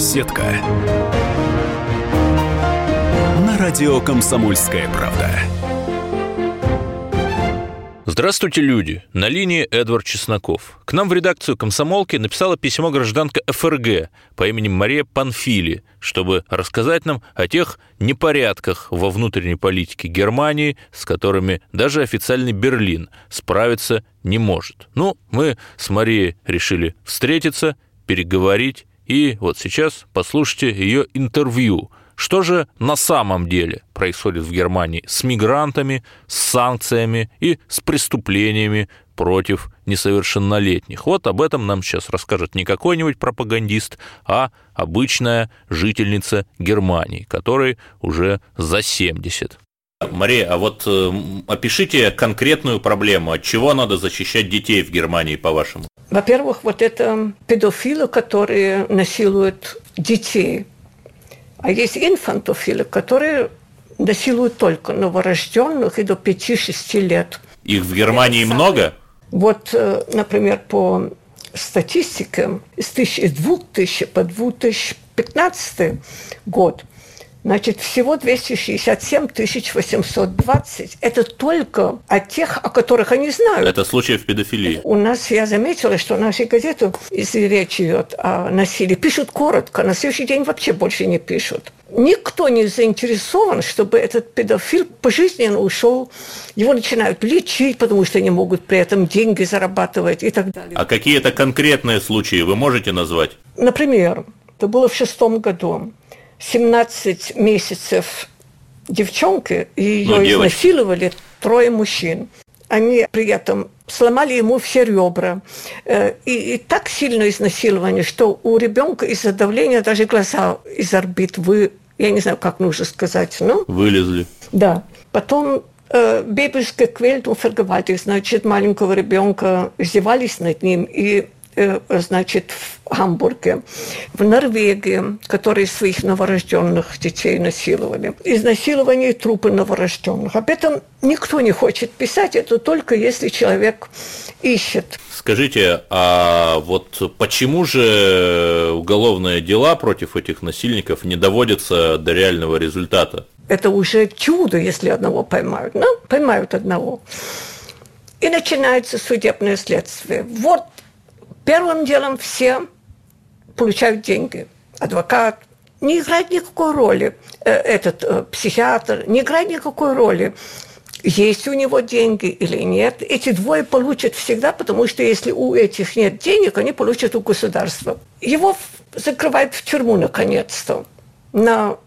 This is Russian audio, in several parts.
Беседка. На радио «Комсомольская правда». Здравствуйте, люди! На линии Эдвард Чесноков. К нам в редакцию «Комсомолки» написала письмо гражданка ФРГ по имени Мария Панфили, чтобы рассказать нам о тех непорядках во внутренней политике Германии, с которыми даже официальный Берлин справиться не может. Ну, мы с Марией решили встретиться, переговорить, и вот сейчас послушайте ее интервью – что же на самом деле происходит в Германии с мигрантами, с санкциями и с преступлениями против несовершеннолетних? Вот об этом нам сейчас расскажет не какой-нибудь пропагандист, а обычная жительница Германии, которой уже за 70. Мария, а вот э, опишите конкретную проблему, от чего надо защищать детей в Германии, по-вашему? Во-первых, вот это педофилы, которые насилуют детей. А есть инфантофилы, которые насилуют только новорожденных и до 5-6 лет. Их в Германии Это много? Вот, э, например, по статистике с 2000 по 2015 год Значит, всего 267 820. Это только о тех, о которых они знают. Это случаев педофилии. У нас, я заметила, что наши газеты, если речь идет о насилии, пишут коротко, на следующий день вообще больше не пишут. Никто не заинтересован, чтобы этот педофил пожизненно ушел. Его начинают лечить, потому что они могут при этом деньги зарабатывать и так далее. А какие это конкретные случаи вы можете назвать? Например, это было в шестом году. 17 месяцев девчонки, ее ну, изнасиловали трое мужчин. Они при этом сломали ему все ребра. Э, и, и так сильно изнасилование, что у ребенка из-за давления даже глаза из орбит вы, я не знаю, как нужно сказать, ну вылезли. Да. Потом э, бебельская фергевальтих, значит, маленького ребенка издевались над ним и значит, в Гамбурге, в Норвегии, которые своих новорожденных детей насиловали. Изнасилование трупы новорожденных. Об этом никто не хочет писать, это только если человек ищет. Скажите, а вот почему же уголовные дела против этих насильников не доводятся до реального результата? Это уже чудо, если одного поймают. Ну, поймают одного. И начинается судебное следствие. Вот Первым делом все получают деньги. Адвокат не играет никакой роли. Э, этот э, психиатр не играет никакой роли есть у него деньги или нет. Эти двое получат всегда, потому что если у этих нет денег, они получат у государства. Его закрывают в тюрьму наконец-то на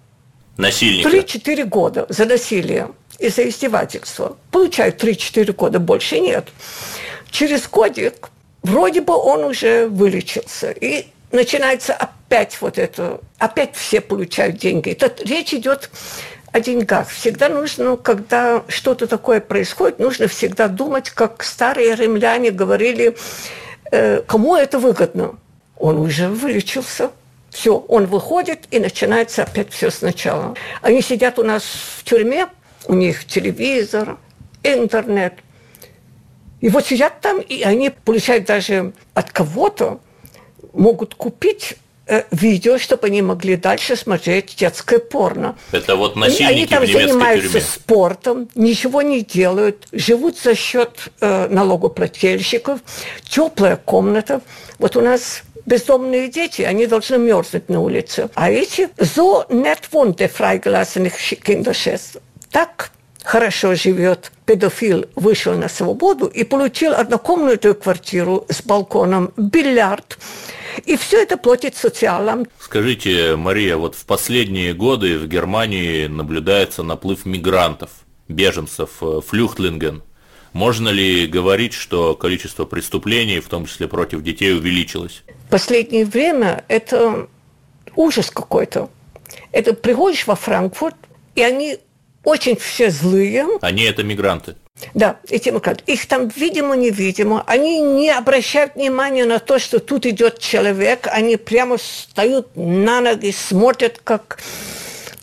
Насильника. 3-4 года за насилие и за издевательство. Получают 3-4 года, больше нет. Через годик вроде бы он уже вылечился. И начинается опять вот это, опять все получают деньги. Тут речь идет о деньгах. Всегда нужно, когда что-то такое происходит, нужно всегда думать, как старые римляне говорили, э, кому это выгодно. Он уже вылечился. Все, он выходит, и начинается опять все сначала. Они сидят у нас в тюрьме, у них телевизор, интернет – и вот сидят там, и они получают даже от кого-то, могут купить э, видео, чтобы они могли дальше смотреть детское порно. Это вот насильники они там в занимаются тюрьме. спортом, ничего не делают, живут за счет э, налогоплательщиков, теплая комната. Вот у нас бездомные дети, они должны мерзнуть на улице. А эти so net wohnte freigelassene Kinderschätze. Так хорошо живет, педофил вышел на свободу и получил однокомнатную квартиру с балконом, бильярд. И все это платит социалам. Скажите, Мария, вот в последние годы в Германии наблюдается наплыв мигрантов, беженцев, э, флюхтлинген. Можно ли говорить, что количество преступлений, в том числе против детей, увеличилось? Последнее время это ужас какой-то. Это приходишь во Франкфурт, и они очень все злые. Они это мигранты. Да, эти мигранты. Их там видимо-невидимо. Они не обращают внимания на то, что тут идет человек. Они прямо встают на ноги, смотрят как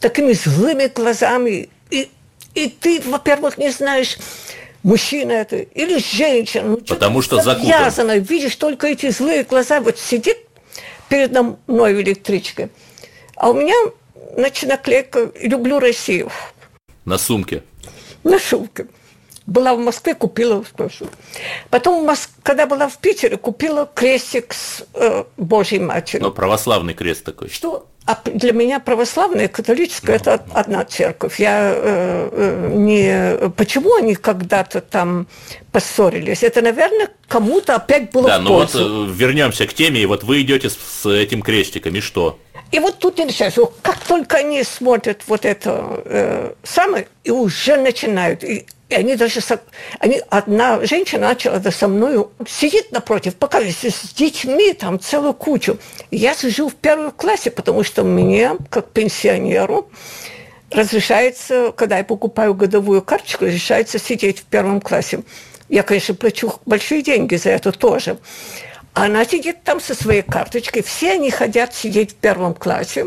такими злыми глазами. И, и ты, во-первых, не знаешь, мужчина это или женщина. Ну, Потому что закутан. Видишь только эти злые глаза. Вот сидит передо мной в электричке. А у меня, значит, наклейка «Люблю Россию». На сумке? На сумке. Была в Москве, купила. Потом, когда была в Питере, купила крестик с э, Божьей Матерью. Ну, православный крест такой. Что а для меня православная и католическая ну, это ну. одна церковь. Я э, э, не почему они когда-то там поссорились. Это, наверное, кому-то опять было да. Да, ну вот вернемся к теме, и вот вы идете с, с этим крестиком, и что? И вот тут не начинается. Как только они смотрят вот это э, самое, и уже начинают. И и они даже... Они, одна женщина начала со мной, сидит напротив, показывает с детьми там целую кучу. Я сижу в первом классе, потому что мне, как пенсионеру, разрешается, когда я покупаю годовую карточку, разрешается сидеть в первом классе. Я, конечно, плачу большие деньги за это тоже. Она сидит там со своей карточкой, все они хотят сидеть в первом классе.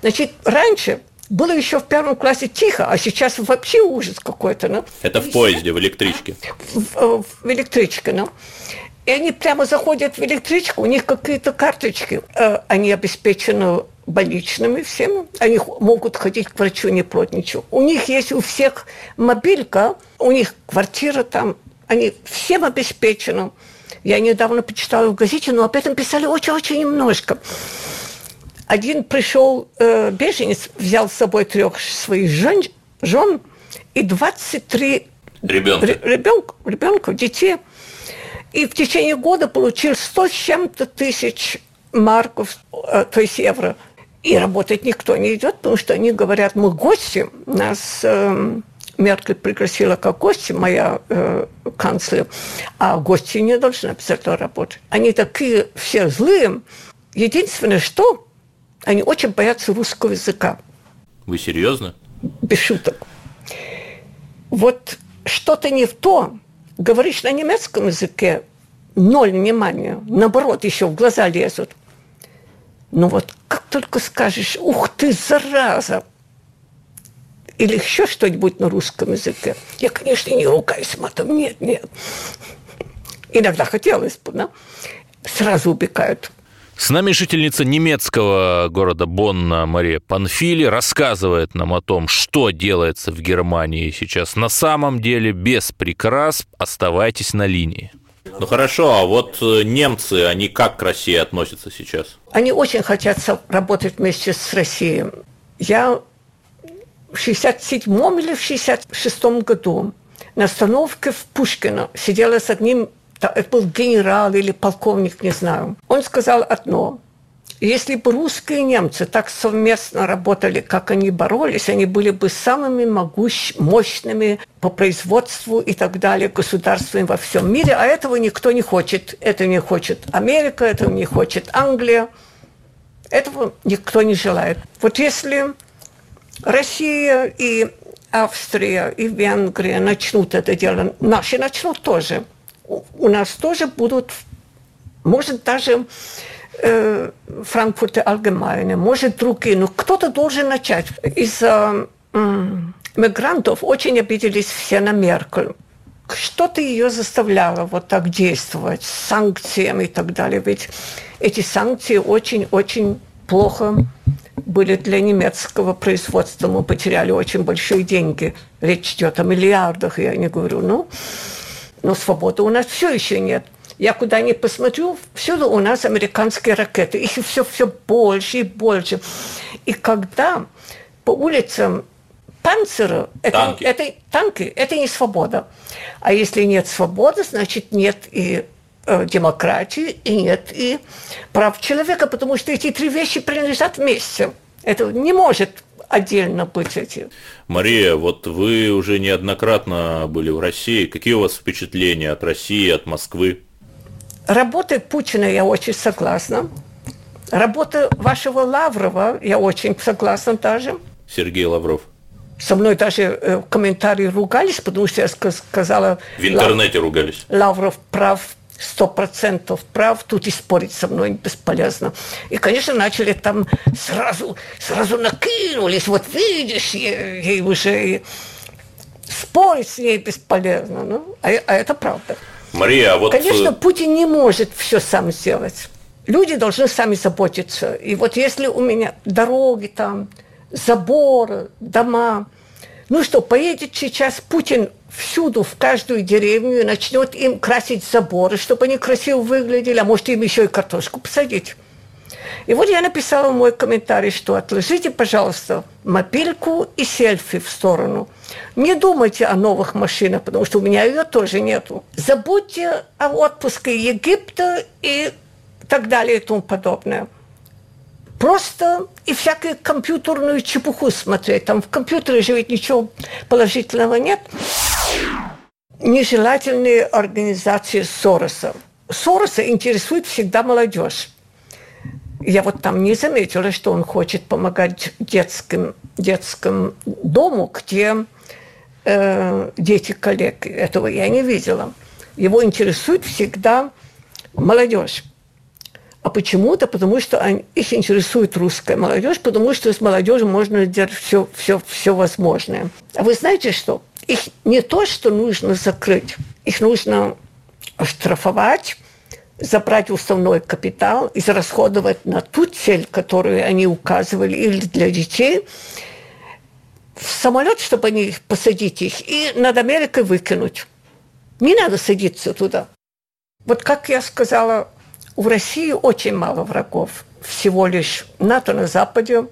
Значит, раньше было еще в первом классе тихо, а сейчас вообще ужас какой-то. Ну. Это в поезде, в электричке? В, в электричке, ну. И они прямо заходят в электричку, у них какие-то карточки, э, они обеспечены больничными всеми, они могут ходить к врачу, не плотничу. У них есть у всех мобилька, у них квартира там, они всем обеспечены. Я недавно почитала в газете, но об этом писали очень-очень немножко. Один пришел э, беженец, взял с собой трех своих жен, жен и 23 ребенка. ребенка, ребенка, детей. И в течение года получил 100 с чем-то тысяч марков, э, то есть евро. И работать никто не идет, потому что они говорят, мы гости, нас э, Меркель пригласила как гости, моя э, канцлер, а гости не должны обязательно работать. Они такие все злые. Единственное, что они очень боятся русского языка. Вы серьезно? Без шуток. Вот что-то не в то. Говоришь на немецком языке, ноль внимания. Наоборот, еще в глаза лезут. Ну вот как только скажешь, ух ты, зараза, или еще что-нибудь на русском языке, я, конечно, не ругаюсь матом, нет, нет. Иногда хотелось бы, но сразу убегают. С нами жительница немецкого города Бонна Мария Панфили рассказывает нам о том, что делается в Германии сейчас на самом деле без прикрас. Оставайтесь на линии. Ну хорошо, а вот э, немцы, они как к России относятся сейчас? Они очень хотят работать вместе с Россией. Я в 67 или в 66 году на остановке в Пушкино сидела с одним это был генерал или полковник, не знаю. Он сказал одно. Если бы русские и немцы так совместно работали, как они боролись, они были бы самыми могущ... мощными по производству и так далее государствами во всем мире, а этого никто не хочет. Это не хочет Америка, этого не хочет Англия. Этого никто не желает. Вот если Россия и Австрия и Венгрия начнут это дело, наши начнут тоже – у нас тоже будут, может, даже э, Франкфурте Allgemeine, может, другие, но кто-то должен начать. Из-за э, мигрантов очень обиделись все на Меркель. Что-то ее заставляло вот так действовать, с санкциями и так далее. Ведь эти санкции очень-очень плохо были для немецкого производства. Мы потеряли очень большие деньги. Речь идет о миллиардах, я не говорю. Ну, но свободы у нас все еще нет. Я куда ни посмотрю, всюду у нас американские ракеты. Их все, все больше и больше. И когда по улицам панциры, это, это танки, это не свобода. А если нет свободы, значит нет и демократии, и нет и прав человека, потому что эти три вещи принадлежат вместе. Это не может отдельно быть эти. Мария, вот вы уже неоднократно были в России. Какие у вас впечатления от России, от Москвы? Работы Путина я очень согласна. Работа вашего Лаврова я очень согласна даже. Сергей Лавров. Со мной даже э, в комментарии ругались, потому что я сказала... В интернете ругались. Лавров прав сто процентов прав, тут и спорить со мной бесполезно. И, конечно, начали там сразу, сразу накинулись, вот видишь, ей, уже спорить с ней бесполезно. Ну, а, а это правда. Мария, а вот... Конечно, э, Путин не может все сам сделать. люди должны сами заботиться. И вот если у меня дороги там, заборы, дома, ну что, поедет сейчас Путин всюду, в каждую деревню и начнет им красить заборы, чтобы они красиво выглядели, а может им еще и картошку посадить. И вот я написала мой комментарий, что отложите, пожалуйста, мобильку и селфи в сторону. Не думайте о новых машинах, потому что у меня ее тоже нету. Забудьте о отпуске Египта и так далее и тому подобное. Просто и всякую компьютерную чепуху смотреть. Там в компьютере же ведь ничего положительного нет. Нежелательные организации Сороса. Сороса интересует всегда молодежь. Я вот там не заметила, что он хочет помогать детским, детскому дому, где э, дети коллег. Этого я не видела. Его интересует всегда молодежь. А почему-то, потому что они, их интересует русская молодежь, потому что с молодежью можно делать все, все, все возможное. А вы знаете что? Их не то, что нужно закрыть, их нужно штрафовать, забрать уставной капитал, израсходовать на ту цель, которую они указывали, или для детей, в самолет, чтобы они посадить их, и над Америкой выкинуть. Не надо садиться туда. Вот как я сказала, в России очень мало врагов. Всего лишь НАТО на Западе,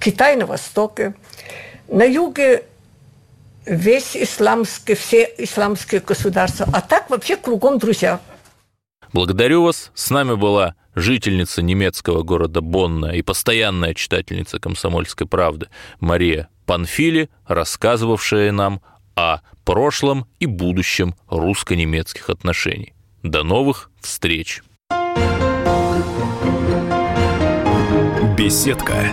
Китай на Востоке. На юге весь исламский, все исламские государства. А так вообще кругом друзья. Благодарю вас. С нами была жительница немецкого города Бонна и постоянная читательница «Комсомольской правды» Мария Панфили, рассказывавшая нам о прошлом и будущем русско-немецких отношений. До новых встреч! Беседка